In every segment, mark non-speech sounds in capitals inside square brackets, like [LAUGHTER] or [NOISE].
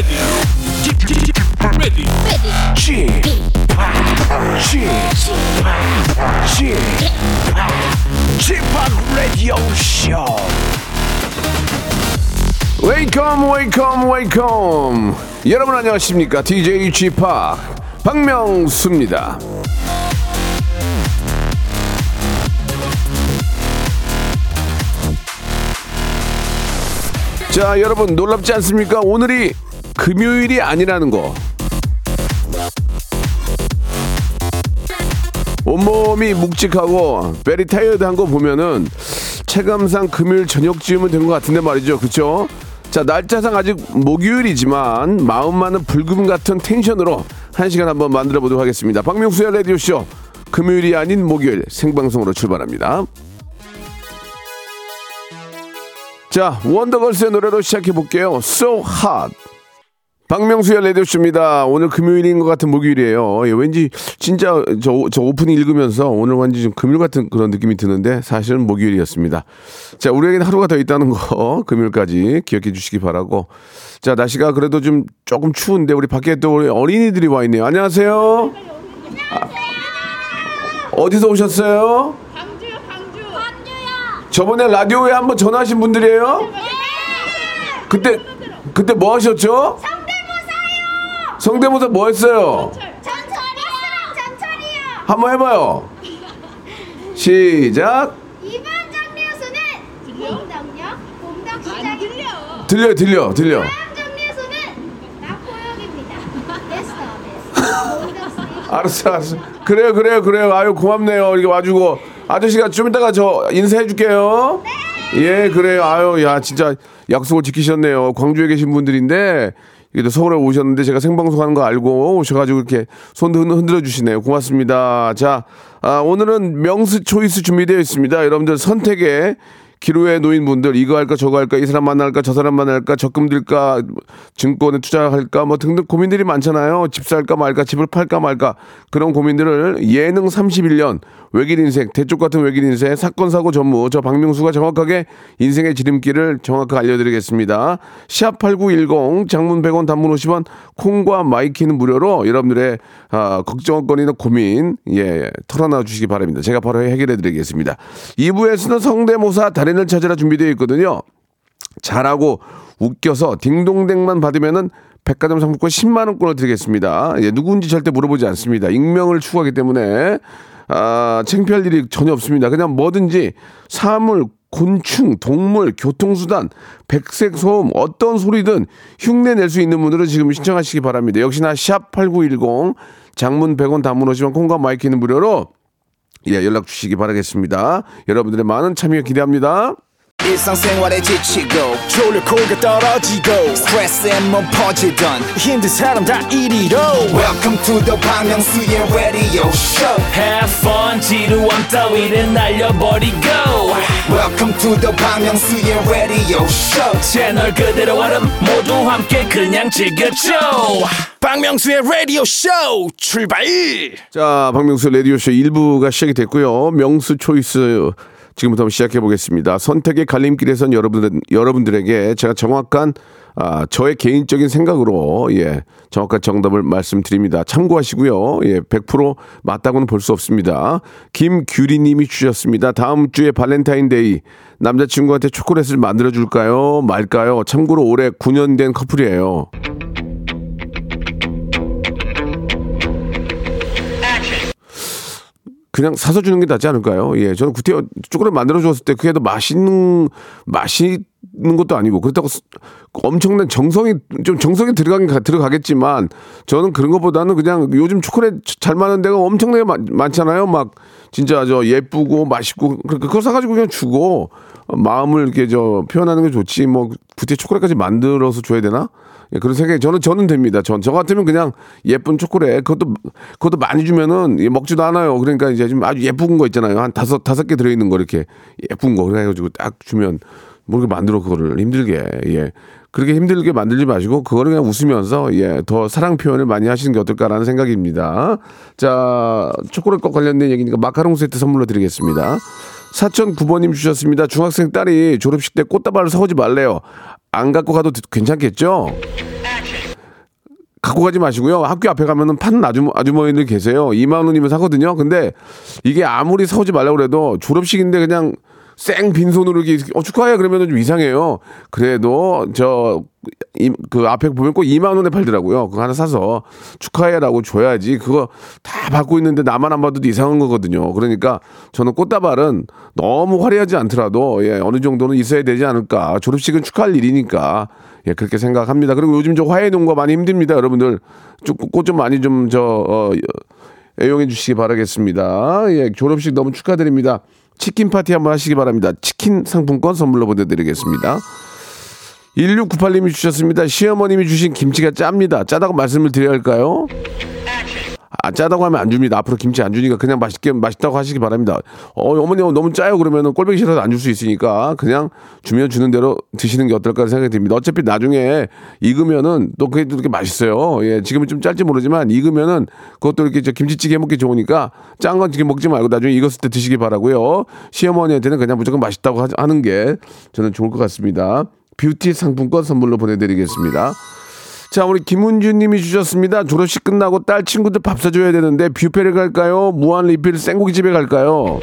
ready, ready, 여러분 안녕하십니까 DJ p 박명수입니다 자 여러분 놀랍지 않습니까 오늘이 금요일이 아니라는 거. 온몸이 묵직하고 베리 타이어드한 거 보면은 체감상 금요일 저녁쯤은 된 것 같은데 말이죠. 그쵸? 자 날짜상 아직 목요일이지만 마음만은 불금 같은 텐션으로 한 시간 한번 만들어 보도록 하겠습니다. 박명수의 라디오 쇼. 금요일이 아닌 목요일 생방송으로 출발합니다. 자 원더걸스의 노래로 시작해 볼게요. So Hot 박명수의 라디오쇼입니다. 오늘 금요일인 것 같은 목요일이에요. 예, 왠지 진짜 저, 저 오프닝 읽으면서 오늘 완전 좀 금요일 같은 그런 느낌이 드는데 사실은 목요일이었습니다. 자, 우리에게는 하루가 더 있다는 거 [LAUGHS] 금요일까지 기억해 주시기 바라고. 자, 날씨가 그래도 좀 조금 추운데 우리 밖에 또 우리 어린이들이 와 있네요. 안녕하세요. 아, 어디서 오셨어요? 광주요, 광주. 광주요. 저번에 라디오에 한번 전화하신 분들이에요? 그때 그때 뭐 하셨죠? 성대모사 뭐 했어요? 전철이요. 한번 해봐요. 시작. 이번 정류소는 공덕역, 공덕 시장. 들려. 들려, 들려, 들려. 다음 정류소는 낙포역입니다. 됐어, 됐어. 공덕 알았어, 알았어. 그래요, 그래요, 그래요. 아유, 고맙네요. 이렇게 와주고. 아저씨가 좀 이따가 저 인사해줄게요. 예, 그래요. 아유, 야, 진짜 약속을 지키셨네요. 광주에 계신 분들인데, 서울에 오셨는데 제가 생방송 하는 거 알고 오셔가지고 이렇게 손 흔- 흔들어 주시네요. 고맙습니다. 자, 아, 오늘은 명수 초이스 준비되어 있습니다. 여러분들 선택에 기로에 놓인 분들 이거 할까 저거 할까 이 사람 만날까 저 사람 만날까 적금 들까 증권에 투자할까 뭐 등등 고민들이 많잖아요. 집 살까 말까 집을 팔까 말까 그런 고민들을 예능 31년 외길 인생 대쪽 같은 외길 인생 사건 사고 전무 저 박명수가 정확하게 인생의 지름길을 정확하게 알려드리겠습니다. 샵8910 장문 100원 단문 50원 콩과 마이 K는 무료로 여러분들의 아, 걱정거리나 고민 예 털어놔 주시기 바랍니다. 제가 바로 해결해 드리겠습니다. 2부에서는 성대모사 달인을 찾으라 준비되어 있거든요 잘하고 웃겨서 딩동댕만 받으면은 백화점 상품권 10만 원권을 드리겠습니다. 예, 누구인지 절대 물어보지 않습니다. 익명을 추구하기 때문에 아, 창피할 일이 전혀 없습니다. 그냥 뭐든지 사물, 곤충, 동물, 교통수단, 백색 소음, 어떤 소리든 흉내 낼 수 있는 분들은 지금 신청하시기 바랍니다. 역시나 샵 8910 장문 100원 단문 50원 콩과 마이 K는 무료로 예, 연락 주시기 바라겠습니다. 여러분들의 많은 참여 기대합니다. 일상생활에 지치고, 졸려 코가 떨어지고, 스트레스에 몸 퍼지던, 힘든 사람 다 이리로. welcome to the Bang Myung-soo's radio show Have fun 지루함 따위를 날려버리고 welcome to the Bang Myung-soo's radio show 채널 그대로 얼음 모두 함께 그냥 즐겨줘 박명수의 radio show 출발 자, 박명수 라디오 쇼 1부가 시작이 됐고요. 명수 choice 지금부터 시작해 보겠습니다. 선택의 갈림길에 선 여러분들, 여러분들에게 제가 정확한 아, 저의 개인적인 생각으로 예, 정확한 정답을 말씀드립니다. 참고하시고요. 예, 100% 맞다고는 볼 수 없습니다. 김규리 님이 주셨습니다. 다음 주에 발렌타인데이 남자친구한테 초콜릿을 만들어 줄까요? 말까요? 참고로 올해 9년 된 커플이에요. 그냥 사서 주는 게 낫지 않을까요? 예, 저는 구태 초콜릿 만들어 줬을 때 그게 더 맛있는 맛있는 것도 아니고 그렇다고 스- 엄청난 정성이 좀 정성이 들어가긴 가- 들어가겠지만 저는 그런 것보다는 그냥 요즘 초콜릿 잘 만든 데가 엄청나게 많, 많잖아요. 막 진짜 저 예쁘고 맛있고 그- 그걸 사가지고 그냥 주고 마음을 이렇게 저 표현하는 게 좋지 뭐 구태 초콜릿까지 만들어서 줘야 되나? 예, 그런 생각이 저는 저는 됩니다. 전 저 같으면 그냥 예쁜 초콜릿 그것도 그것도 많이 주면은 예, 먹지도 않아요. 그러니까 이제 좀 아주 예쁜 거 있잖아요. 한 다섯 다섯 개 들어 있는 거 이렇게 예쁜 거 그래가지고 딱 주면 뭐 이렇게 만들어 그거를 힘들게 예 그렇게 힘들게 만들지 마시고 그거를 그냥 웃으면서 예 더 사랑 표현을 많이 하시는 게 어떨까라는 생각입니다. 자 초콜릿과 관련된 얘기니까 마카롱 세트 선물로 드리겠습니다. 사천 9번님 주셨습니다. 중학생 딸이 졸업식 때 꽃다발을 사오지 말래요. 안 갖고 가도 괜찮겠죠? 갖고 가지 마시고요. 학교 앞에 가면은 파는 아주머, 아주머니들 계세요. 2만 원이면 사거든요. 근데 이게 아무리 사오지 말라고 그래도 졸업식인데 그냥 생 빈손으로 이렇게 어, 축하해 그러면은 좀 이상해요. 그래도 저 그 앞에 보면 꼭 2만 원에 팔더라고요. 그거 하나 사서 축하해라고 줘야지. 그거 다 받고 있는데 나만 안 받아도 이상한 거거든요. 그러니까 저는 꽃다발은 너무 화려하지 않더라도 예, 어느 정도는 있어야 되지 않을까. 졸업식은 축하할 일이니까 예, 그렇게 생각합니다. 그리고 요즘 저 화해 농가 많이 힘듭니다, 여러분들. 꽃 좀 많이 좀저 어, 애용해 주시기 바라겠습니다. 예, 졸업식 너무 축하드립니다. 치킨 파티 한번 하시기 바랍니다. 치킨 상품권 선물로 보내드리겠습니다. 1698님이 주셨습니다. 시어머님이 주신 김치가 짭니다. 짜다고 말씀을 드려야 할까요? 아, 짜다고 하면 안 줍니다. 앞으로 김치 안 주니까 그냥 맛있게, 맛있다고 하시기 바랍니다. 어, 어머니 너무 짜요. 그러면은 꼴보기 싫어서 안 줄 수 있으니까 그냥 주면 주는 대로 드시는 게 어떨까 생각이 듭니다. 어차피 나중에 익으면은 또 그게 또 이렇게 맛있어요. 예, 지금은 좀 짤지 모르지만 익으면은 그것도 이렇게 저 김치찌개 먹기 좋으니까 짠 건 지금 먹지 말고 나중에 익었을 때 드시기 바라고요. 시어머니한테는 그냥 무조건 맛있다고 하는 게 저는 좋을 것 같습니다. 뷰티 상품권 선물로 보내드리겠습니다. 자, 우리 김은주 님이 주셨습니다. 졸업식 끝나고 딸 친구들 밥 사줘야 되는데 뷔페를 갈까요? 무한 리필 생고기 집에 갈까요?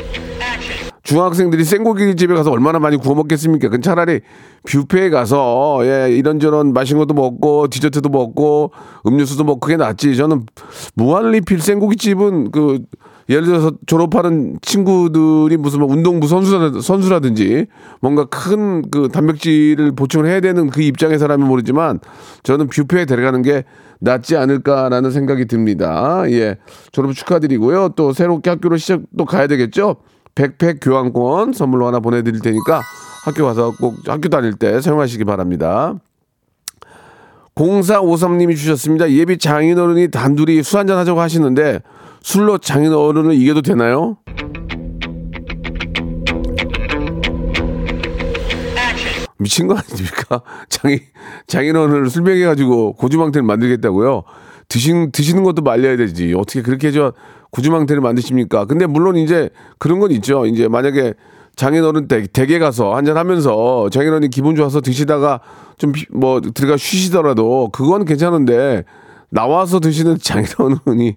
중학생들이 생고기 집에 가서 얼마나 많이 구워 먹겠습니까? 그 차라리 뷔페에 가서 예, 이런저런 맛있는 것도 먹고 디저트도 먹고 음료수도 먹고 그게 낫지. 저는 무한 리필 생고기 집은 그 예를 들어서 졸업하는 친구들이 무슨 뭐 운동부 선수라, 선수라든지 뭔가 큰 그 단백질을 보충을 해야 되는 그 입장에서라면 모르지만 저는 뷔페에 데려가는 게 낫지 않을까라는 생각이 듭니다. 예. 졸업 축하드리고요. 또 새롭게 학교로 시작 또 가야 되겠죠? 백팩 교환권 선물로 하나 보내드릴 테니까 학교 가서 꼭 학교 다닐 때 사용하시기 바랍니다. 0453님이 주셨습니다. 예비 장인어른이 단둘이 술 한잔 하자고 하시는데 술로 장인 어른을 이겨도 되나요? 미친 거 아닙니까? [LAUGHS] 장인, 장인어른을 술 먹여가지고 고주망태를 만들겠다고요? 드신, 드시는 것도 말려야 되지. 어떻게 그렇게 저 고주망태를 만드십니까? 근데 물론 이제 그런 건 있죠. 이제 만약에 장인어른 댁, 댁에 가서 한잔하면서 장인어른이 기분 좋아서 드시다가 좀 뭐 들어가 쉬시더라도 그건 괜찮은데 나와서 드시는 장인어른이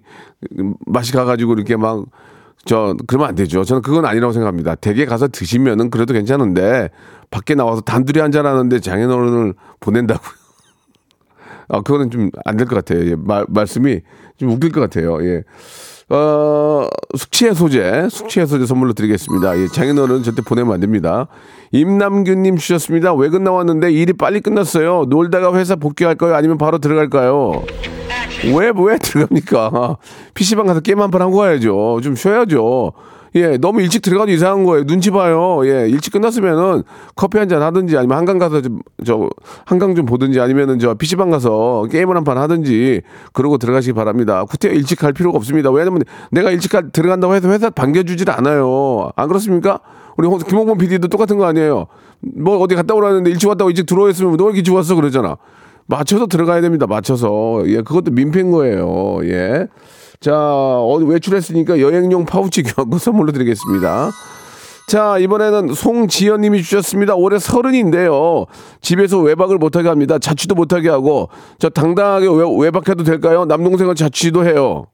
맛이 가가지고 이렇게 막 저 그러면 안 되죠. 저는 그건 아니라고 생각합니다. 댁에 가서 드시면은 그래도 괜찮은데 밖에 나와서 단둘이 한잔 하는데 장인어른을 보낸다고요. [LAUGHS] 아 그거는 좀 안 될 것 같아요. 예, 말 말씀이 좀 웃길 것 같아요. 예. 어, 숙취해 소재, 숙취해 소재 선물로 드리겠습니다. 예, 장인어른 절대 보내면 안 됩니다. 임남균님 주셨습니다. 외근 나왔는데 일이 빨리 끝났어요. 놀다가 회사 복귀할까요? 아니면 바로 들어갈까요? 왜, 왜 들어갑니까? PC방 가서 게임 한 판 하고 가야죠. 좀 쉬어야죠. 예, 너무 일찍 들어가도 이상한 거예요. 눈치 봐요. 예, 일찍 끝났으면은 커피 한 잔 하든지 아니면 한강 가서 좀, 저, 한강 좀 보든지 아니면은 저 PC방 가서 게임을 한 판 하든지 그러고 들어가시기 바랍니다. 구태 일찍 갈 필요가 없습니다. 왜냐면 내가 일찍 가, 들어간다고 해서 회사 반겨주질 않아요. 안 그렇습니까? 우리 홍- 김홍범 PD도 똑같은 거 아니에요. 뭐 어디 갔다 오라는데 일찍 왔다고 일찍 들어와 있으면 너 일찍 왔어 그러잖아. 맞춰서 들어가야 됩니다. 맞춰서. 예, 그것도 민폐인 거예요. 예. 자, 어디 외출했으니까 여행용 파우치 교환권 [LAUGHS] 선물로 드리겠습니다. 자, 이번에는 송지연 님이 주셨습니다. 올해 서른인데요. 집에서 외박을 못하게 합니다. 자취도 못하게 하고, 저 당당하게 외, 외박해도 될까요? 남동생은 자취도 해요.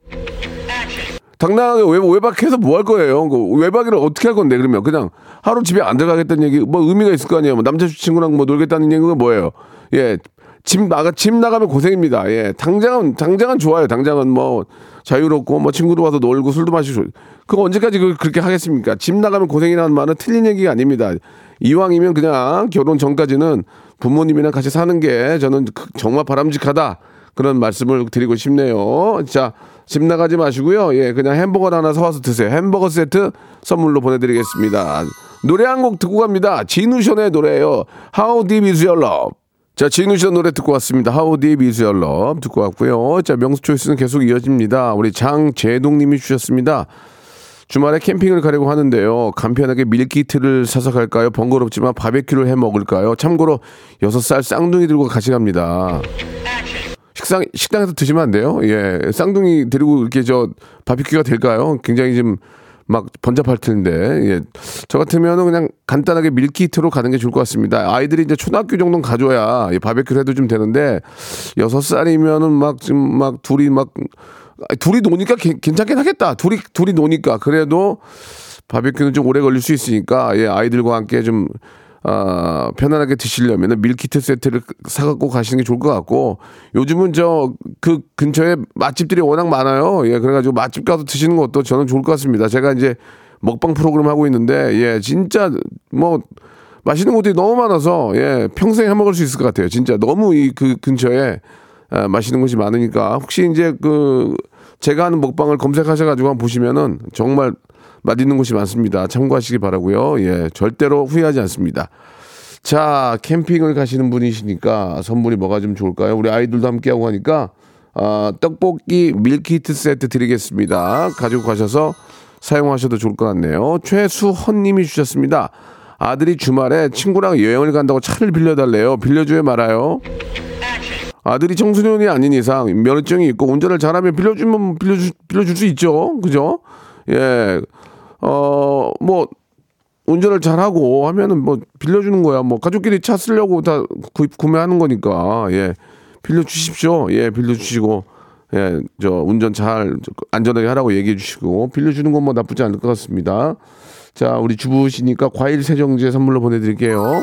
당당하게 외, 외박해서 뭐 할 거예요? 그 외박이를 어떻게 할 건데, 그러면? 그냥 하루 집에 안 들어가겠다는 얘기, 뭐 의미가 있을 거 아니에요? 뭐 남자친구랑 뭐 놀겠다는 얘기가 뭐예요? 예. 집 나가, 집 나가면 고생입니다. 예. 당장은, 당장은 좋아요. 당장은 뭐 자유롭고 뭐 친구도 와서 놀고 술도 마시고. 그거 언제까지 그- 그렇게 하겠습니까? 집 나가면 고생이라는 말은 틀린 얘기가 아닙니다. 이왕이면 그냥 결혼 전까지는 부모님이랑 같이 사는 게 저는 그- 정말 바람직하다. 그런 말씀을 드리고 싶네요. 자, 집 나가지 마시고요. 예, 그냥 햄버거 하나 사와서 드세요. 햄버거 세트 선물로 보내드리겠습니다. 노래 한 곡 듣고 갑니다. 진우션의 노래예요. How Deep Is Your Love. 자, 진우션 노래 듣고 왔습니다. Your Love 듣고 왔고요. 자, 명수 초이스는 계속 이어집니다. 우리 장재동 님이 주셨습니다. 주말에 캠핑을 가려고 하는데요. 간편하게 밀키트를 사서 갈까요? 번거롭지만 바베큐를 해 먹을까요? 참고로 여섯 살 쌍둥이 들고 같이 갑니다. 식당 식당에서 드시면 안 돼요. 예, 쌍둥이 데리고 이렇게 저 바비큐가 될까요? 굉장히 좀 막 번잡할 텐데 예. 저 같으면은 그냥 간단하게 밀키트로 가는 게 좋을 것 같습니다. 아이들이 이제 초등학교 정도는 가줘야 예, 바베큐를 해도 좀 되는데 여섯 살이면은 막 지금 막 둘이 막 아, 둘이 노니까 괜- 괜찮긴 하겠다. 둘이 둘이 노니까 그래도 바베큐는 좀 오래 걸릴 수 있으니까 예, 아이들과 함께 좀 아, 편안하게 드시려면 밀키트 세트를 사갖고 가시는 게 좋을 것 같고 요즘은 저 그 근처에 맛집들이 워낙 많아요. 예, 그래가지고 맛집 가서 드시는 것도 저는 좋을 것 같습니다. 제가 이제 먹방 프로그램 하고 있는데 예, 진짜 뭐 맛있는 곳들이 너무 많아서 예, 평생 해 먹을 수 있을 것 같아요. 진짜 너무 이 그 근처에 아, 맛있는 곳이 많으니까 혹시 이제 그 제가 하는 먹방을 검색하셔가지고 한번 보시면은 정말 맛있는 곳이 많습니다. 참고하시기 바라고요. 예, 절대로 후회하지 않습니다. 자, 캠핑을 가시는 분이시니까 선물이 뭐가 좀 좋을까요? 우리 아이들도 함께하고 하니까 아, 떡볶이 밀키트 세트 드리겠습니다. 가지고 가셔서 사용하셔도 좋을 것 같네요. 최수헌 님이 주셨습니다. 아들이 주말에 친구랑 여행을 간다고 차를 빌려달래요. 빌려줘야 말아요. 아들이 청소년이 아닌 이상 면허증이 있고 운전을 잘하면 빌려주면 빌려주, 빌려줄 수 있죠. 그죠? 예. 어, 뭐, 운전을 잘하고 하면은 뭐 빌려주는 거야. 뭐 가족끼리 차 쓰려고 다 구입, 구매하는 거니까. 예. 빌려주십시오. 예, 빌려주시고. 예, 저 운전 잘 안전하게 하라고 얘기해 주시고 빌려주는 건 뭐 나쁘지 않을 것 같습니다. 자, 우리 주부시니까 과일 세정제 선물로 보내드릴게요.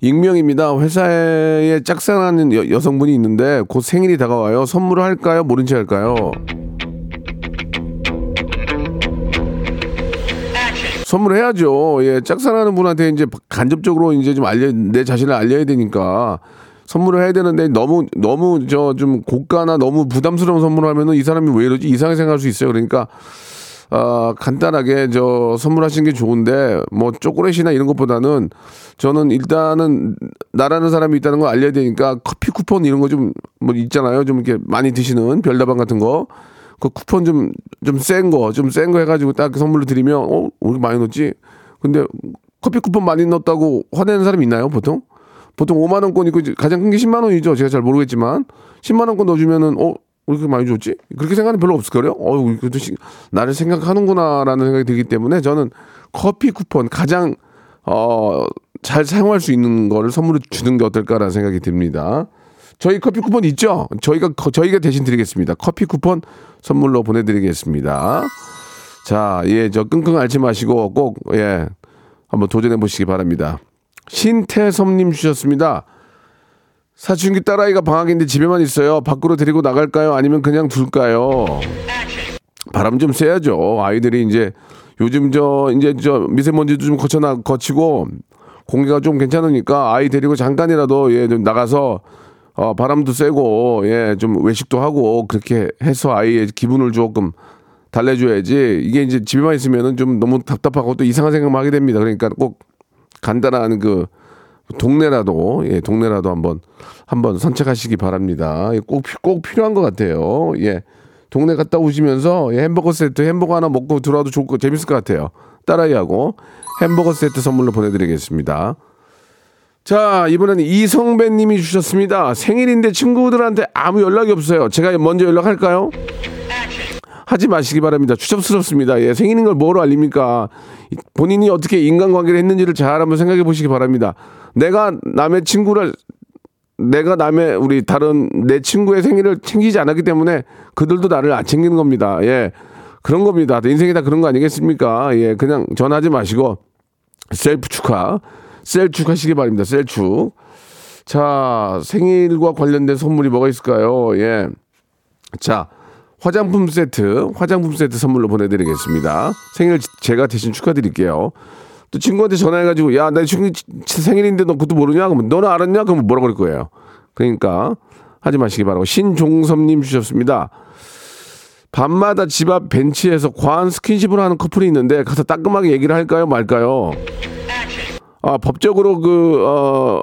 익명입니다. 회사에 짝사랑하는 여, 여성분이 있는데 곧 생일이 다가와요. 선물을 할까요? 모른 체 할까요? 선물해야죠. 예, 짝사랑하는 분한테 이제 간접적으로 이제 좀 알려 내 자신을 알려야 되니까 선물을 해야 되는데 너무 너무 저 좀 고가나 너무 부담스러운 선물을 하면은 이 사람이 왜 이러지 이상하게 생각할 수 있어요. 그러니까 아, 간단하게 저 선물하시는 게 좋은데 뭐 초콜릿이나 이런 것보다는 저는 일단은 나라는 사람이 있다는 걸 알려야 되니까 커피 쿠폰 이런 거 좀 뭐 있잖아요. 좀 이렇게 많이 드시는 별다방 같은 거. 그 쿠폰 좀 좀 센 거, 좀 센 거 해가지고 딱 선물로 드리면 어, 우리 많이 넣었지? 근데 커피 쿠폰 많이 넣었다고 화내는 사람 있나요, 보통? 보통 5만 원권 있고 가장 큰 게 10만 원이죠. 제가 잘 모르겠지만 10만 원권 넣어주면은 어, 왜 이렇게 많이 줬지? 그렇게 생각하는 별로 없을 거요. 어, 그래도 시- 나를 생각하는구나라는 생각이 들기 때문에 저는 커피 쿠폰 가장 어, 잘 사용할 수 있는 거를 선물로 주는 게 어떨까라는 생각이 듭니다. 저희 커피 쿠폰 있죠? 저희가 거- 저희가 대신 드리겠습니다. 커피 쿠폰 선물로 보내드리겠습니다. 자, 예, 저 끙끙 앓지 마시고 꼭 예, 한번 도전해 보시기 바랍니다. 신태섭님 주셨습니다. 사춘기 딸아이가 방학인데 집에만 있어요. 밖으로 데리고 나갈까요? 아니면 그냥 둘까요? 바람 좀 쐬야죠. 아이들이 이제 요즘 저 이제 저 미세먼지도 좀 거쳐나 거치고 공기가 좀 괜찮으니까 아이 데리고 잠깐이라도 예 좀 나가서 어 바람도 쐬고 예 좀 외식도 하고 그렇게 해서 아이의 기분을 조금 달래줘야지 이게 이제 집에만 있으면은 좀 너무 답답하고 또 이상한 생각만 하게 됩니다. 그러니까 꼭 간단한 그 동네라도 예 동네라도 한번 한번 산책하시기 바랍니다. 예, 꼭, 피- 꼭 필요한 것 같아요. 예 동네 갔다 오시면서 예, 햄버거 세트 햄버거 하나 먹고 들어와도 좋고 재밌을 것 같아요. 딸아이하고 햄버거 세트 선물로 보내드리겠습니다. 자 이번에는 이성배 님이 주셨습니다. 생일인데 친구들한테 아무 연락이 없어요. 제가 먼저 연락할까요? 하지 마시기 바랍니다. 추접스럽습니다. 예, 생일인 걸 뭐로 알립니까? 본인이 어떻게 인간관계를 했는지를 잘 한번 생각해 보시기 바랍니다. 내가 남의 친구를 내가 남의 우리 다른 내 친구의 생일을 챙기지 않았기 때문에 그들도 나를 안 챙기는 겁니다. 예. 그런 겁니다. 인생이 다 그런 거 아니겠습니까? 예. 그냥 전하지 마시고 셀프 축하. 셀축 하시기 바랍니다. 셀축. 자, 생일과 관련된 선물이 뭐가 있을까요? 예. 자, 화장품 세트, 화장품 세트 선물로 보내드리겠습니다. 생일 제가 대신 축하드릴게요. 또 친구한테 전화해가지고, 야, 내 생일인데 너 그것도 모르냐? 그러면 너는 알았냐? 그러면 뭐라 그럴 거예요. 그러니까 하지 마시기 바라고. 신종섭님 주셨습니다. 밤마다 집 앞 벤치에서 과한 스킨십을 하는 커플이 있는데 가서 따끔하게 얘기를 할까요? 말까요? 아, 법적으로 그, 어,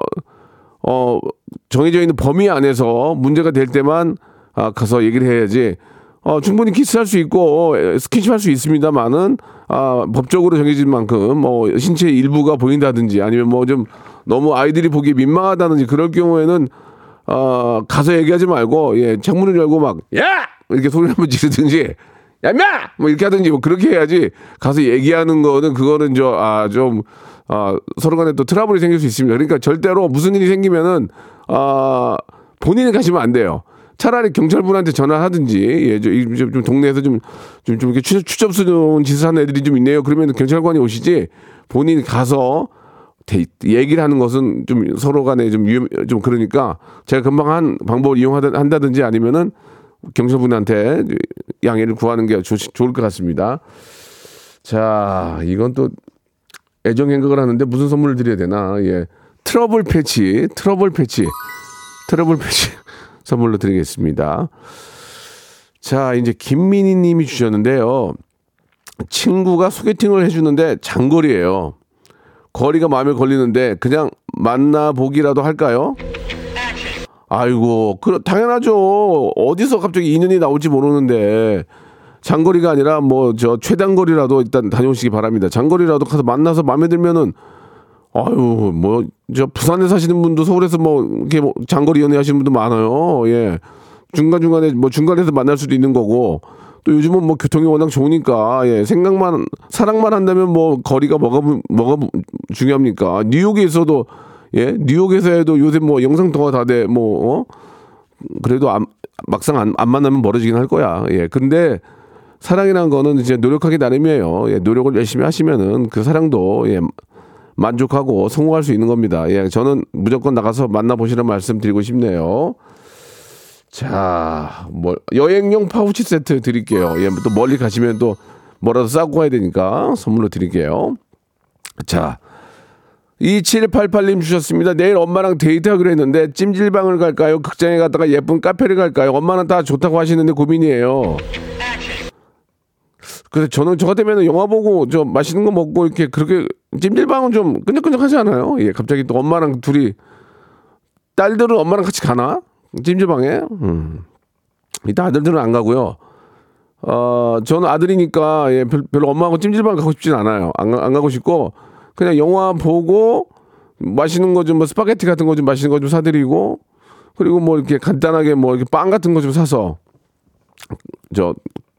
어, 정해져 있는 범위 안에서 문제가 될 때만 아, 가서 얘기를 해야지. 어, 충분히 키스할 수 있고 어, 스킨십 할 수 있습니다만은 아, 법적으로 정해진 만큼 뭐 신체 일부가 보인다든지 아니면 뭐 좀 너무 아이들이 보기 민망하다든지 그럴 경우에는 어, 가서 얘기하지 말고 예, 창문을 열고 막 야! 이렇게 소리 한번 지르든지 야, 임마! 뭐 이렇게 하든지 뭐 그렇게 해야지 가서 얘기하는 거는 그거는 저, 아, 좀, 아, 서로 간에 또 트러블이 생길 수 있습니다. 그러니까 절대로 무슨 일이 생기면은, 아, 본인이 가시면 안 돼요. 차라리 경찰분한테 전화하든지, 예, 좀, 좀, 좀 동네에서 좀, 좀, 좀 이렇게 추, 추접스러운 짓을 하는 애들이 좀 있네요. 그러면 경찰관이 오시지, 본인이 가서 대- 얘기를 하는 것은 좀 서로 간에 좀 위험, 좀 그러니까 제가 금방 한 방법을 이용한다든지 아니면은 경찰분한테 양해를 구하는 게 좋, 좋을 것 같습니다. 자, 이건 또 애정 행각을 하는데 무슨 선물을 드려야 되나? 예. 트러블 패치, 트러블 패치, 트러블 패치 [LAUGHS] 선물로 드리겠습니다. 자, 이제 김민희 님이 주셨는데요. 친구가 소개팅을 해주는데 장거리예요. 거리가 마음에 걸리는데 그냥 만나보기라도 할까요? 아이고, 그 당연하죠. 어디서 갑자기 인연이 나올지 모르는데 장거리가 아니라 뭐 저 최단거리라도 일단 다녀오시기 바랍니다. 장거리라도 가서 만나서 마음에 들면은 아유 뭐 저 부산에 사시는 분도 서울에서 뭐 이렇게 뭐 장거리 연애 하시는 분도 많아요. 예. 중간 중간에 뭐 중간에서 만날 수도 있는 거고 또 요즘은 뭐 교통이 워낙 좋으니까 예 생각만 사랑만 한다면 뭐 거리가 뭐가 뭐가 중요합니까? 뉴욕에 있어도 예 뉴욕에서 해도 요새 뭐 영상 통화 다돼뭐 어? 그래도 안- 막상 안, 안 만나면 멀어지긴 할 거야. 예. 근데 사랑이라는 거는 이제 노력하기 나름이에요. 예. 노력을 열심히 하시면은 그 사랑도 예. 만족하고 성공할 수 있는 겁니다. 예. 저는 무조건 나가서 만나보시는 말씀 드리고 싶네요. 자, 뭐 여행용 파우치 세트 드릴게요. 예. 또 멀리 가시면 또 뭐라도 싸고 가야 되니까 선물로 드릴게요. 자, 2788님 주셨습니다. 내일 엄마랑 데이트하기로 했는데 찜질방을 갈까요? 극장에 갔다가 예쁜 카페를 갈까요? 엄마는 다 좋다고 하시는데 고민이에요. 그래서 저는 저 같으면 영화 보고 저 맛있는 거 먹고 이렇게 그렇게 찜질방은 좀 끈적끈적하지 않아요? 예, 갑자기 또 엄마랑 둘이 딸들은 엄마랑 같이 가나? 찜질방에? 음. 이따 아들들은 안 가고요. 어, 저는 아들이니까 예, 별, 별로 엄마하고 찜질방 가고 싶진 않아요. 안, 가- 안 가고 싶고 그냥 영화 보고 맛있는 거 좀 뭐 스파게티 같은 거 좀 맛있는 거 좀 사드리고 그리고 뭐 이렇게 간단하게 뭐 이렇게 빵 같은 거 좀 사서 저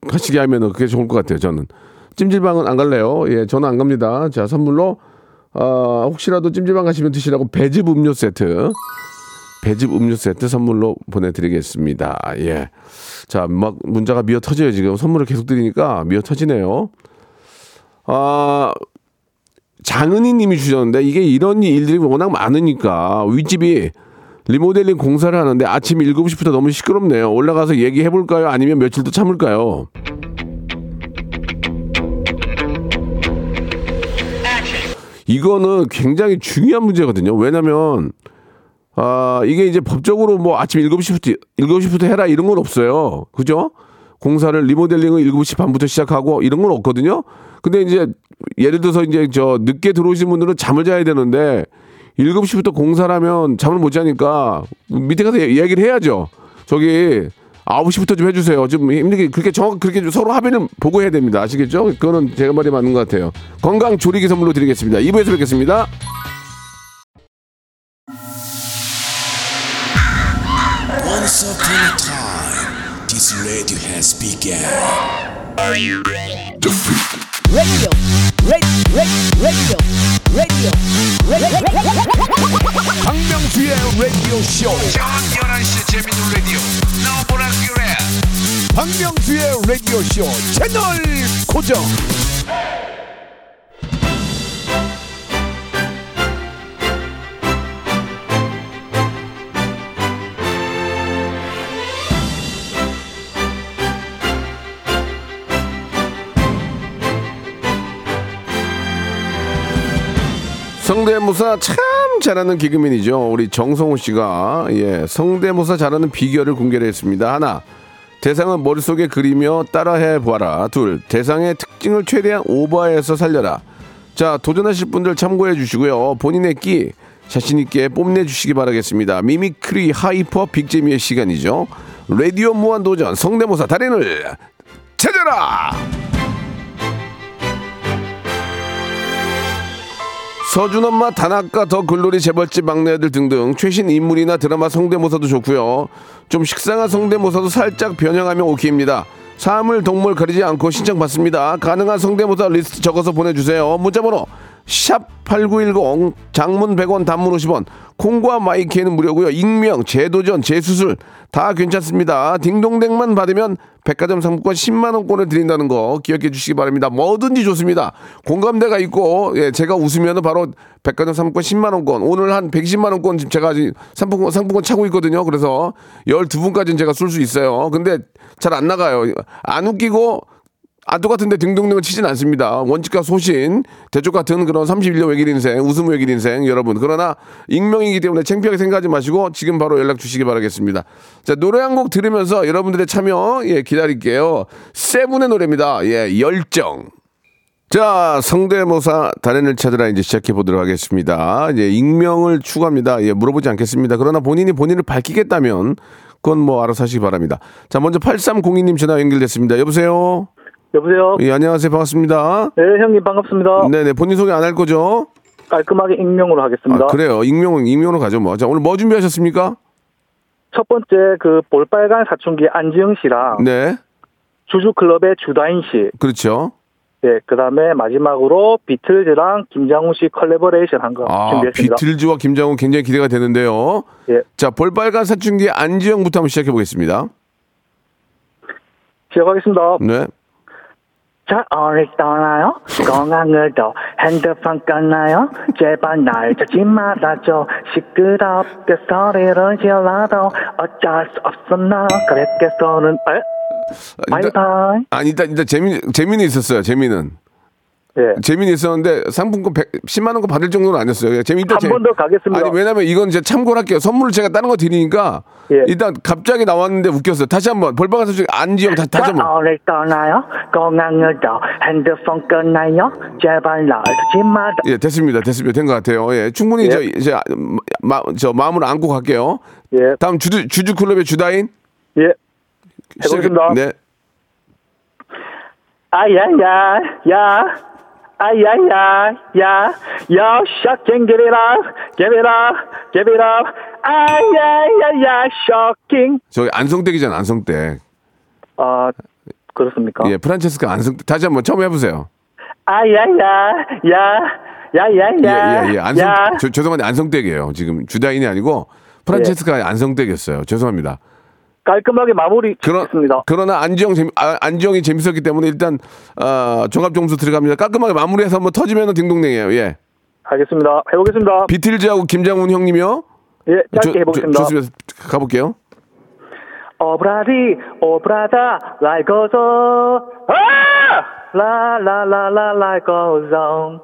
가시게 하면은 그게 좋을 것 같아요. 저는 찜질방은 안 갈래요. 예, 저는 안 갑니다. 자 선물로 어, 혹시라도 찜질방 가시면 드시라고 배즙 음료 세트 배즙 음료 세트 선물로 보내드리겠습니다. 예. 자, 막 문자가 미어 터져요, 지금. 선물을 계속 드리니까 미어 터지네요. 아, 장은희 님이 주셨는데 이게 이런 일들이 워낙 많으니까 윗집이 리모델링 공사를 하는데 아침 7시부터 너무 시끄럽네요. 올라가서 얘기해 볼까요? 아니면 며칠 더 참을까요? 이거는 굉장히 중요한 문제거든요. 왜냐면 아, 이게 이제 법적으로 뭐 아침 7시부터, 7시부터 해라 이런 건 없어요. 그죠? 공사를 리모델링은 7시 반부터 시작하고 이런 건 없거든요. 근데 이제 예를 들어서 이제 저 늦게 들어오신 분들은 잠을 자야 되는데 7시부터 공사를 하면 잠을 못 자니까 밑에 가서 얘- 얘기를 해야죠. 저기 9시부터 좀 해주세요. 좀 힘들게 그렇게 정확 그렇게 좀 서로 합의는 보고 해야 됩니다. 아시겠죠? 그거는 제가 말이 맞는 것 같아요. 건강 조리기 선물로 드리겠습니다. 2부에서 뵙겠습니다. Radio radio, radio, radio, radio, 박명수의 라디오 쇼. 저녁 11시 재밌는 라디오 너보라 그래 박명수의 라디오 쇼 채널 고정. 성대모사 참 잘하는 개그맨이죠. 우리 정성호 씨가 예 성대모사 잘하는 비결을 공개를 했습니다. 하나 대상은 머릿속에 그리며 따라해 보아라. 둘 대상의 특징을 최대한 오버해서 살려라. 자 도전하실 분들 참고해 주시고요. 본인의 끼 자신 있게 뽐내 주시기 바라겠습니다. mimicry hyper big재미의 시간이죠. 라디오 무한 도전 성대모사 달인을 찾아라. 서준 엄마, 다나카, 더 글로리 재벌집 막내들 등등 최신 인물이나 드라마 성대모사도 좋고요. 좀 식상한 성대모사도 살짝 변형하면 오케이입니다. 사물, 동물 가리지 않고 신청 받습니다. 가능한 성대모사 리스트 적어서 보내주세요. 문자번호 샵8910 장문 100원 단문 50원 콩과 마이K는 무료고요. 익명, 재도전, 재수술 다 괜찮습니다. 딩동댕만 받으면 백화점 상품권 10만 원권을 드린다는 거 기억해 주시기 바랍니다. 뭐든지 좋습니다. 공감대가 있고 예, 제가 웃으면 바로 백화점 상품권 10만 원권 오늘 한 120만 원권 지금 제가 상품권 상품권 차고 있거든요. 그래서 12분까지는 제가 쏠수 있어요. 근데 잘 안 나가요. 안 웃기고 아도 같은데 딩동댕을 치진 않습니다. 원칙과 소신, 대쪽 같은 그런 31년 외길 인생, 웃음 외길 인생, 여러분. 그러나 익명이기 때문에 창피하게 생각하지 마시고 지금 바로 연락 주시기 바라겠습니다. 자, 노래 한 곡 들으면서 여러분들의 참여, 예, 기다릴게요. 세븐의 노래입니다. 예, 열정. 자, 성대모사 달인을 찾으라 이제 시작해 보도록 하겠습니다. 이제 익명을 추구합니다. 예, 물어보지 않겠습니다. 그러나 본인이 본인을 밝히겠다면 그건 뭐 알아서 하시기 바랍니다. 자, 먼저 8302님 전화 연결됐습니다. 여보세요? 여보세요? 예, 안녕하세요. 반갑습니다. 네, 형님 반갑습니다. 네네, 본인 소개 안 할 거죠? 깔끔하게 익명으로 하겠습니다. 아, 그래요. 익명은, 익명으로 가죠, 뭐. 자, 오늘 뭐 준비하셨습니까? 첫 번째 그 볼빨간 사춘기 안지영 씨랑 네. 주주클럽의 주다인 씨. 그렇죠. 예, 그다음에 마지막으로 비틀즈랑 김장훈 씨 컬래버레이션 한거 아, 준비했습니다. 비틀즈와 김장훈 굉장히 기대가 되는데요. 예, 자, 볼빨간 사춘기 안지영부터 한번 시작해 보겠습니다. 시작하겠습니다. 네. 자, 오늘 떠나요. 공항으로 핸드폰 꺼 놔요. 제발 날 찾지 말아줘. 시끄럽게 소리를 질러도 어쩔 수 없어 나. 그랬겠어는 에? 바이바이. 아니, 일단, 일단 재미, 재미는 있었어요, 재미는. 예. 재미는 있었는데 상품권 100, 10만 원권 받을 정도는 아니었어요. 재미 일단 한번 더 가겠습니다. 아니 왜냐면 이건 이제 참고를 할게요. 선물을 제가 다른 거 드리니까 예. 일단 갑자기 나왔는데 웃겼어요. 다시 한번 볼빨간 사춘기 안지영 다시 다시 자, 한번. 오늘 떠나요. 공항으로 핸드폰 끊나요. 제발 날 찾지 마라. 예, 됐습니다. 됐습니다. 된 것 같아요. 예, 충분히 예. 저 이제 마, 저 마음을 안고 갈게요. 예, 다음 주주 주주 클럽의 주다인 예. 해보겠습니다. 네. 아야야, 야, 야, 야, 야, shocking, give it up, give it up, give it up, 아야야야, shocking. 저기 안성댁이잖아, 안성댁. 아, 그렇습니까? 예, 프란체스카 안성댁. 다시 한번 처음 해보세요. 아야야, 야, 야야야, 예, 예, 예. 안성, 야. 저, 죄송한데 안성댁이에요. 지금 주다인이 아니고 프란체스카 안성댁이었어요. 죄송합니다. 깔끔하게 마무리 그러, 짓겠습니다. 그러나 안지영 재미, 아, 안지영이 재밌었기 때문에 일단 어, 종합 점수 들어갑니다. 깔끔하게 마무리해서 한번 터지면 딩동댕이에요. 예. 알겠습니다. 해보겠습니다. 비틀즈하고 김장훈 형님이요. 예, 짧게 조- 해보겠습니다. 조- 좋습니다. 가볼게요. 오브라디 오브라다 아! 라라라라 on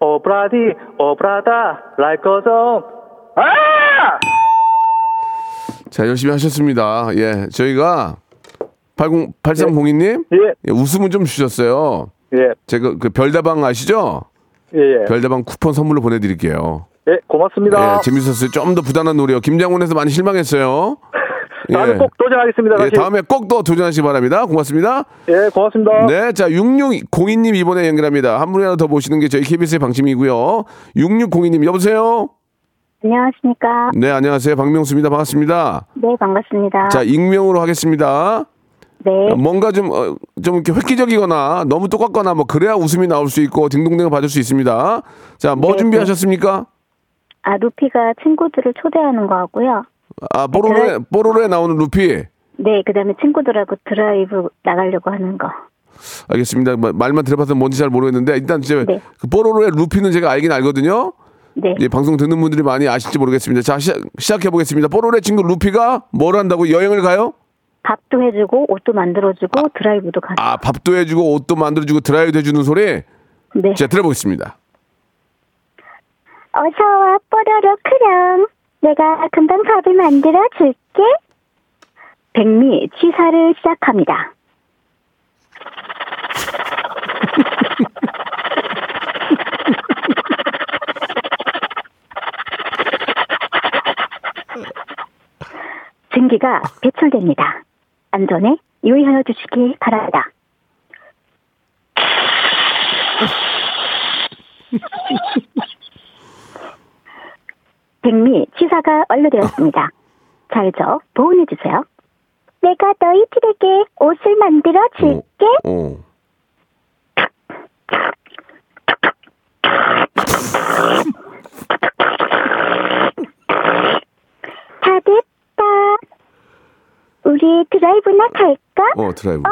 오브라디 오브라다 on 아! 자, 열심히 하셨습니다. 예. 저희가 80, 8302님 예, 예, 웃음은 좀 주셨어요. 예, 제가 그 별다방 아시죠? 예, 예. 별다방 쿠폰 선물로 보내드릴게요. 예, 고맙습니다. 예, 재밌었어요. 좀 더 부단한 노래요. 김장훈에서 많이 실망했어요. [LAUGHS] 다음에 꼭 도전하겠습니다. 예, 다시. 다음에 꼭 또 도전하시기 바랍니다. 고맙습니다. 예, 고맙습니다. 네, 자, 6602님 이번에 연결합니다. 한 분이라도 더 모시는 게 저희 KBS의 방침이고요. 6602님, 여보세요? 안녕하십니까. 네, 안녕하세요. 박명수입니다. 반갑습니다. 네, 반갑습니다. 자, 익명으로 하겠습니다. 네. 뭔가 좀, 어, 좀 이렇게 획기적이거나 너무 똑같거나 뭐 그래야 웃음이 나올 수 있고 딩동댕을 받을 수 있습니다. 자, 뭐 네, 준비하셨습니까? 아, 루피가 친구들을 초대하는 거 하고요. 아, 뽀로로에, 뽀로로에 나오는 루피. 네, 그 다음에 친구들하고 드라이브 나가려고 하는 거. 알겠습니다. 뭐, 말만 들어봐서 뭔지 잘 모르겠는데 일단 이제 네. 그 뽀로로의 루피는 제가 알긴 알거든요. 네. 예, 방송 듣는 분들이 많이 아실지 모르겠습니다. 자, 시작, 시작해 보겠습니다. 뽀로로의 친구 루피가 뭘 한다고 여행을 가요? 밥도 해주고, 옷도 만들어주고, 드라이브도 가죠. 아, 밥도 해주고 옷도 만들어주고 드라이브도 해주는 소리. 네. 자, 들어보겠습니다. 어서와, 뽀로로 크령. 내가 금방 밥을 만들어 줄게. 백미 치사를 시작합니다. [LAUGHS] 증기가 배출됩니다. 안전에 유의하여 주시기 바랍니다. [LAUGHS] 백미 치사가 완료되었습니다. 잘 저 보온해 주세요. 내가 너희들에게 옷을 만들어 줄게. 어. 다 [LAUGHS] 됐다. 우리 드라이브나 갈까? 어, 드라이브.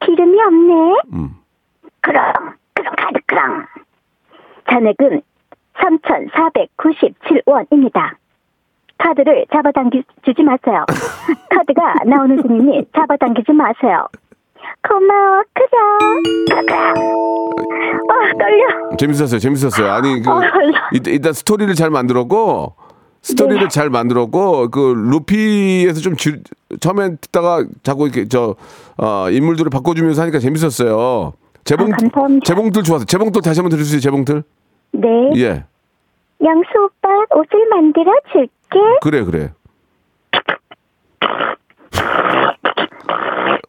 기름이 없네. 음. 그럼, 그럼 가득 그럼. 잔액은 3,497원입니다. 카드를 잡아당기지 마세요. [LAUGHS] 카드가 나오는 중이니 잡아당기지 마세요. 고마워, 그럼. 그럼. 아, 떨려. 재밌었어요. 재밌었어요. 아니 그 어, 일단 스토리를 잘 만들었고 스토리를 네. 잘 만들었고 그 루피에서 좀 줄, 처음엔 듣다가 자꾸 이렇게 저 어, 인물들을 바꿔주면서 하니까 재밌었어요. 재봉 아. 재봉틀 좋았어. 재봉틀 다시 한번 들려주세요. 재봉틀. 네. 예. 양수 오빠 옷을 만들어 줄게. 그래 그래.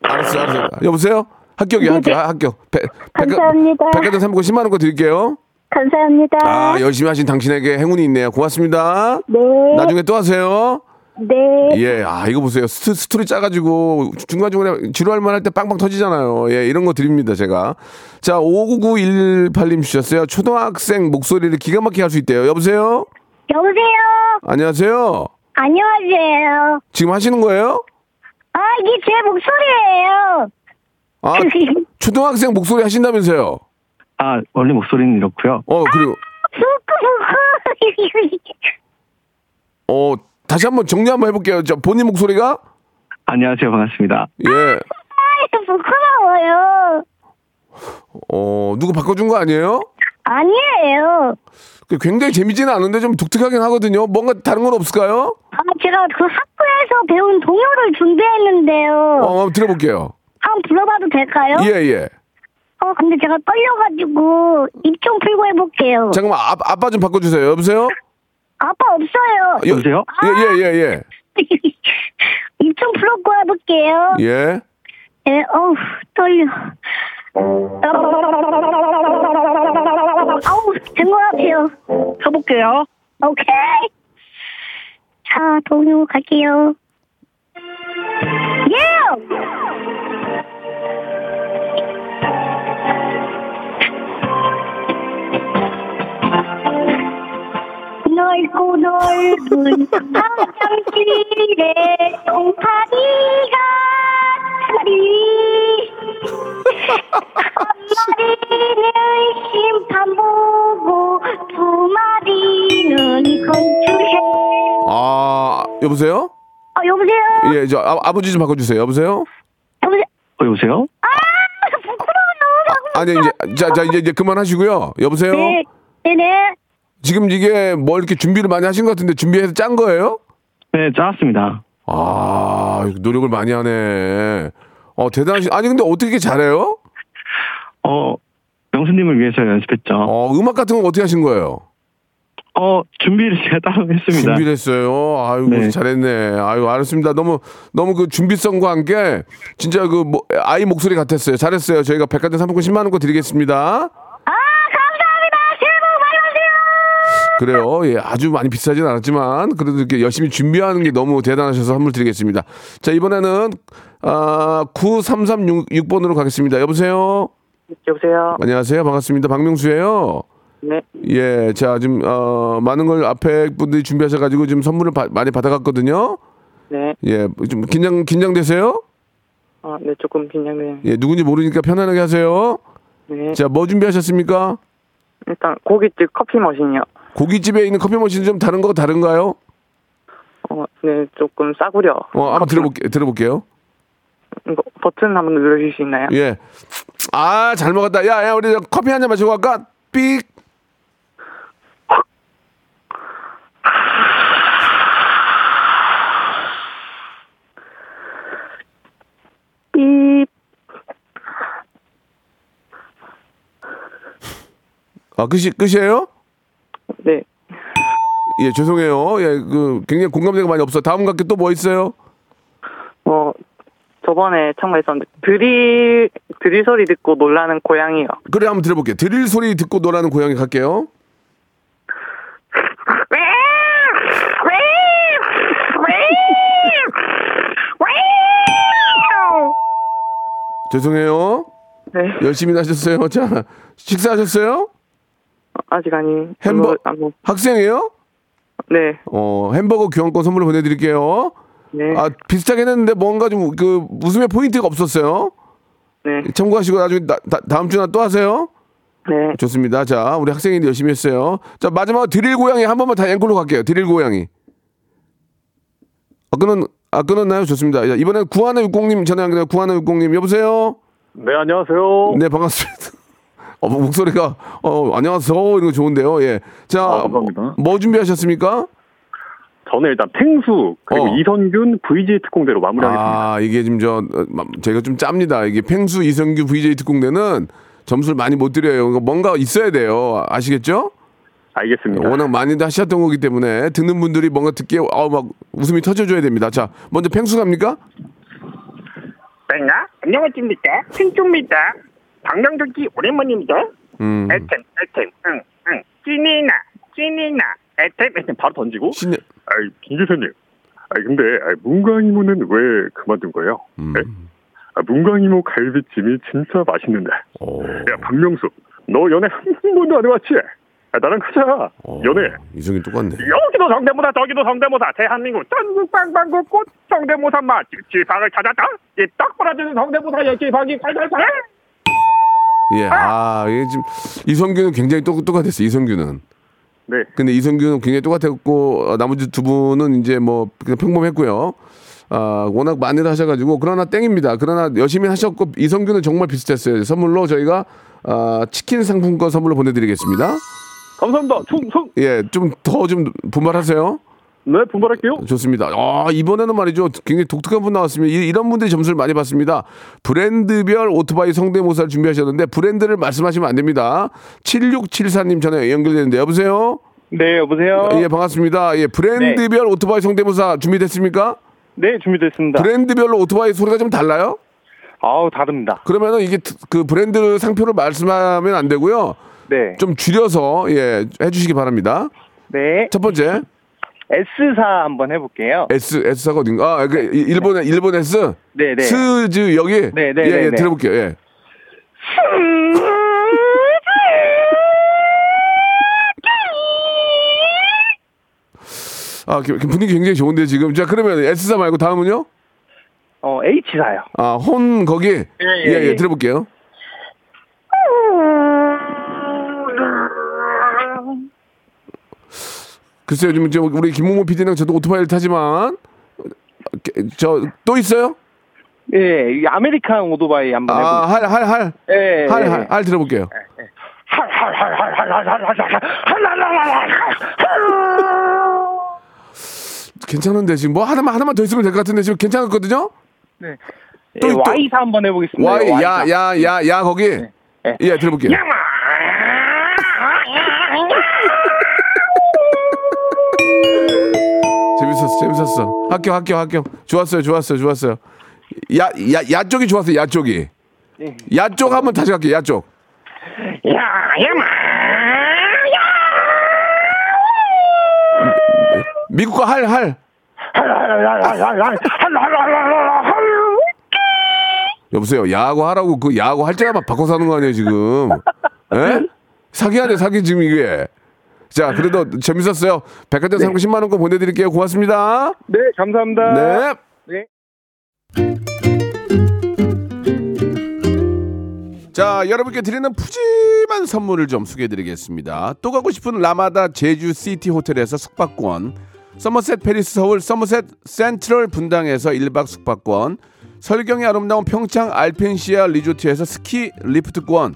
알았어 알았어. 여보세요? 합격이야 합격 네네. 합격. 백- 감사합니다. 백화점 상품권 10만 원권 드릴게요. 감사합니다. 아 열심히 하신 당신에게 행운이 있네요. 고맙습니다. 네. 나중에 또 하세요. 네. 예, 아 이거 보세요. 스토, 스토리 짜가지고 중간 중간에 지루할 만 할 때 빵빵 터지잖아요. 예, 이런 거 드립니다 제가. 자, 59918님 주셨어요. 초등학생 목소리를 기가 막히게 할 수 있대요. 여보세요. 여보세요. 안녕하세요. 안녕하세요. 지금 하시는 거예요? 아, 이게 제 목소리예요. 아, [LAUGHS] 초등학생 목소리 하신다면서요? 아, 원래 목소리는 이렇고요. 어, 그리고 후쿠후쿠. 어 다시 한번 정리 한번 해볼게요. 저 본인 목소리가 안녕하세요. 반갑습니다. 예, 아, 부끄러워요. 어 누구 바꿔준 거 아니에요? 아니에요. 그 굉장히 재미지는 않은데 좀 독특하긴 하거든요. 뭔가 다른 건 없을까요? 아, 제가 그 학교에서 배운 동요를 준비했는데요. 어, 한번 들어볼게요. 한번 불러봐도 될까요? 예, 예. 어, 근데 제가 떨려가지고 입 좀 풀고 해볼게요. 잠깐만, 아, 아빠 좀 바꿔주세요. 여보세요? 아빠 없어요. 여- 여보세요? 예, 예, 예, 예. 입 좀 풀고 해볼게요. 예. 예, 어우, 떨려. 아우, 된것 같아요. 가볼게요. 오케이. 자, 동요 갈게요. 예! 넓고 넓은 화장실에 똥파리가 자리 한 마리는 심판 보고 두 마리는 건축해 아, 여보세요? 아 여보세요? 예, 저 아, 아버지 좀 바꿔주세요. 여보세요? 여보세요? 어, 여보세요? 아 부끄러워요 아니, 이제, 자, 자, 이제, 이제 그만하시고요. 여보세요? 네, 지금 이게 뭘 이렇게 준비를 많이 하신 것 같은데 준비해서 짠 거예요? 네, 짜왔습니다. 아, 노력을 많이 하네. 어, 대단하시, 아니, 근데 어떻게 이렇게 잘해요? 어, 명수님을 위해서 연습했죠. 어, 음악 같은 건 어떻게 하신 거예요? 어, 준비를 제가 따로 했습니다. 준비를 했어요. 아이고, 네. 잘했네. 아이고, 알았습니다. 너무, 너무 그 준비성과 함께 진짜 그 뭐, 아이 목소리 같았어요. 잘했어요. 저희가 백화점 상품권 10만원권 드리겠습니다. 아 감사합니다 그래요. 예, 아주 많이 비싸진 않았지만 그래도 이렇게 열심히 준비하는 게 너무 대단하셔서 선물 드리겠습니다. 자, 이번에는 아, 9336번으로 가겠습니다. 여보세요? 여보세요. 안녕하세요. 반갑습니다. 박명수예요. 네. 예, 자, 지금 어, 많은 걸 앞에 분들이 준비하셔 가지고 지금 선물을 바- 많이 받아 갔거든요. 네. 예, 좀 긴장 긴장되세요? 아, 네, 조금 긴장돼요. 예, 누군지 모르니까 편안하게 하세요. 네. 자, 뭐 준비하셨습니까? 일단 고깃집 커피 머신이요. 고깃집에 있는 커피 머신 좀 다른 거 다른가요? 어, 네, 조금 싸구려. 어, 한번 들어볼게 들어볼게요. 이거 버튼 한번 눌러주실 수 있나요? 예. 아, 잘 먹었다. 야, 야, 우리 저 커피 한 잔 마시고 갈까? 삑. 삐. 아, 끝이 끝이에요? 네. 예, 죄송해요. 예, 그 굉장히 공감대가 많이 없어. 다음 각기 또뭐 있어요? 어, 저번에 참가했었는데 드릴 드릴 소리 듣고 놀라는 고양이요. 그래, 한번 들어볼게요. 드릴 소리 듣고 노라는 고양이 갈게요. 죄송해요. 네. 열심히 하셨어요. 자, 식사하셨어요? 아직 아니. 햄버 안 먹- 학생이에요? 네. 어, 햄버거 교환권 선물로 보내드릴게요. 네. 아, 비슷하게 했는데 뭔가 좀 그 웃음의 포인트가 없었어요. 네. 참고하시고 나중에 나- 다, 다음 주나 또 하세요. 네. 좋습니다. 자, 우리 학생인데 열심히 했어요. 자, 마지막으로 드릴 고양이 한 번만 다 앵콜로 갈게요. 드릴 고양이. 아, 끊었, 아, 끊었나요? 좋습니다. 자, 이번엔 구하나 육공님 전화 연결해요. 구하나 육공님 여보세요? 네, 안녕하세요. 네, 반갑습니다. 어, 목소리가, 어, 안녕하세요. 이런 거 좋은데요. 예. 자, 아, 감사합니다. 뭐 준비하셨습니까? 저는 일단 펭수 그리고 어. 이선균 VJ 특공대로 마무리하겠습니다. 아, 이게 지금 저, 어, 마- 제가 좀 짭니다. 이게 팽수 이성규 VJ 특공대는 점수를 많이 못 드려요. 그러니까 뭔가 있어야 돼요. 아시겠죠? 알겠습니다. 워낙 많이들 하셨던 거기 때문에 듣는 분들이 뭔가 듣기에 아, 막 웃음이 터져줘야 됩니다. 자, 먼저 팽수 갑니까? 뺑아 안녕하십니까 핑조입니다 방명덕기 오랜만입니다 음. 애템 애템 응 응 찐이나 찐이나 애템 애템 바로 던지고 신의, 아이, 김 기사님. 아 근데 아, 문광이모는 왜 그만둔 거예요? 음. 네? 아, 문광이모 갈비찜이 진짜 맛있는데. 오, 야 박명수, 너 연애 한 번도 안 해봤지? 아, 나랑 하자. 어, 연애. 이성이 똑같네. 여기도 성대모사 저기도 성대모사 대한민국 전국 빵빵국꽃 성대모사 맛집 지팡을 찾았다 이딱 벌어지는 성대모사 열지팡이 칼칼칼 예, 아, 이게 지금 이성규는 굉장히 똑, 똑같았어요. 이성규는. 네. 근데 이성규는 굉장히 똑같았고 어, 나머지 두 분은 이제 뭐 그냥 평범했고요. 아, 워낙 많이들 하셔가지고 그러나 땡입니다. 그러나 열심히 하셨고 이성규는 정말 비슷했어요. 선물로 저희가 아, 치킨 상품권 선물로 보내드리겠습니다. 감사합니다. 충성. 예, 좀 더 좀 분발하세요. 네, 분발할게요. 좋습니다. 아, 이번에는 말이죠. 굉장히 독특한 분 나왔습니다. 이- 이런 분들이 점수를 많이 받습니다. 브랜드별 오토바이 성대모사를 준비하셨는데 브랜드를 말씀하시면 안 됩니다. 7674님 전에 연결되는데 여보세요? 네, 여보세요. 예, 반갑습니다. 예, 브랜드별 오토바이 성대모사 준비됐습니까? 네, 준비됐습니다. 브랜드별로 오토바이 소리가 좀 달라요? 아우, 다릅니다. 그러면은 이게 트- 그 브랜드 상표를 말씀하면 안 되고요. 네. 좀 줄여서 예, 해 주시기 바랍니다. 네. 첫 번째 S사 한번 해볼게요. S S사가 어딘가? 아, 그 이- 일본 일본 S 네, 네. 스즈 여기 네, 네, 예, 네, 예, 네. 들어볼게요. 예. 아, 기- 분위기 굉장히 좋은데 지금. 자, 그러면 S사 말고 다음은요? 어, H사요. 아, 혼 거기. 예, 예, 예, 예. 들어볼게요. 글쎄요, 지금 저 우리 김홍모 PD랑 저도 오토바이를 타지만 저 또 있어요? 예, 이 아메리칸 오토바이 한번 아, 할, 할, 할. 예, 할, 예. 할, 할 들어볼게요. 괜찮은데 지금 뭐 하나만 하나만 더 있으면 될 것 같은데 지금 괜찮았거든요? 네. 또, 예, 또. Y사 한번 해보겠습니다. Y, Y사. 야, 야, 야, 야, 거기. 예. 예, 들어볼게요. 재밌었어, 재밌었어. 합격, 합격, 합격. 좋았어요, 좋았어요, 좋았어요. 야, 야, 야 쪽이 좋았어요, 야 쪽이. 예. 야쪽 한번 다시 갈게요, 야 쪽. 미국 거 할, 할. 여보세요, 야하고 하라고 그 야하고 할 때만 바꿔서 하는 거 아니에요, 지금. 예? 사기 하네, 사기 지금 이게. 자, 그래도 재밌었어요. 백화점 상품 10만 원권 보내드릴게요. 고맙습니다. 네, 감사합니다. 네. 네. 자, 여러분께 드리는 푸짐한 선물을 좀 소개해드리겠습니다. 또 가고 싶은 라마다 제주 시티 호텔에서 숙박권, 서머셋 페리스 서울 서머셋 센트럴 분당에서 1박 숙박권, 설경이 아름다운 평창 알펜시아 리조트에서 스키 리프트권,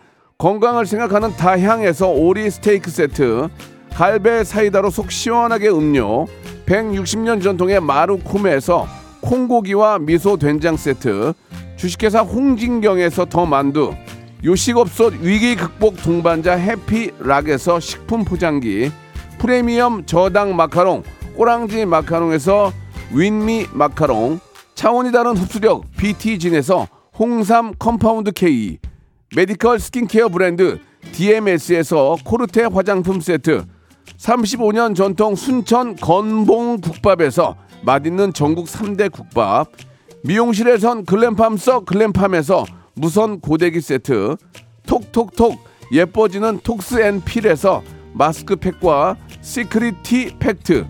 건강을 생각하는 다향에서 오리 스테이크 세트 갈배 사이다로 속 시원하게 음료 160년 전통의 마루코메에서 콩고기와 미소 된장 세트 주식회사 홍진경에서 더 만두 요식업소 위기 극복 동반자 해피락에서 식품 포장기 프리미엄 저당 마카롱 꼬랑지 마카롱에서 윈미 마카롱 차원이 다른 흡수력 BT진에서 홍삼 컴파운드 K 메디컬 스킨케어 브랜드 DMS에서 코르테 화장품 세트 35년 전통 순천 건봉 국밥에서 맛있는 전국 3대 국밥 미용실에선 글램팜 써 글램팜에서 무선 고데기 세트 톡톡톡 예뻐지는 톡스앤필에서 마스크팩과 시크릿 티 팩트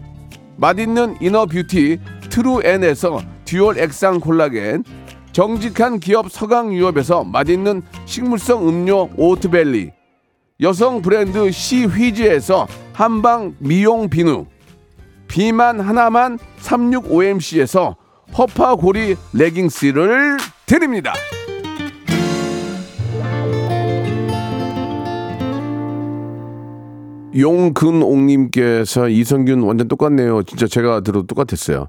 맛있는 이너 뷰티 트루엔에서 듀얼 액상 콜라겐 정직한 기업 서강유업에서 맛있는 식물성 음료 오트벨리 여성 브랜드 시휘즈에서 한방 미용 비누 비만 하나만 365MC에서 허파고리 레깅스를 드립니다. 용근옥님께서 이성균 완전 똑같네요. 진짜 제가 들어도 똑같았어요.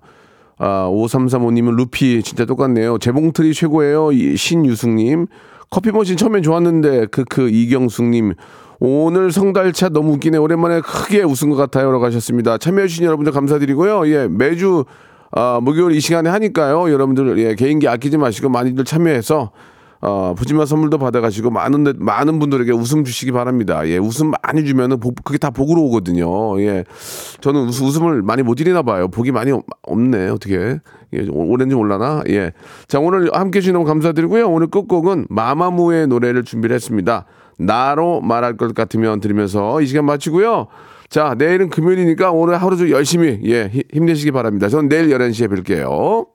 아, 5335님은 루피 진짜 똑같네요. 재봉틀이 최고예요. 이 신유승님. 커피 머신 처음엔 좋았는데 크크 이경숙님. 오늘 성달차 너무 웃기네. 오랜만에 크게 웃은 것 같아요. 라고 하셨습니다. 참여해주신 여러분들 감사드리고요. 예, 매주 아, 목요일 이 시간에 하니까요. 여러분들 예, 개인기 아끼지 마시고 많이들 참여해서 어, 푸짐한 선물도 받아가시고 많은 많은 분들에게 웃음 주시기 바랍니다. 예, 웃음 많이 주면은 복, 그게 다 복으로 오거든요. 예, 저는 웃, 웃음을 많이 못 드리나 봐요. 복이 많이 없- 없네. 어떻게 예, 오렌지 올라나? 예, 자 오늘 함께 해주신 너무 감사드리고요. 오늘 끝곡은 마마무의 노래를 준비를 했습니다. 나로 말할 것 같으면 들으면서 이 시간 마치고요. 자, 내일은 금요일이니까 오늘 하루 좀 열심히 예, 힘- 힘내시기 바랍니다. 저는 내일 11시에 뵐게요.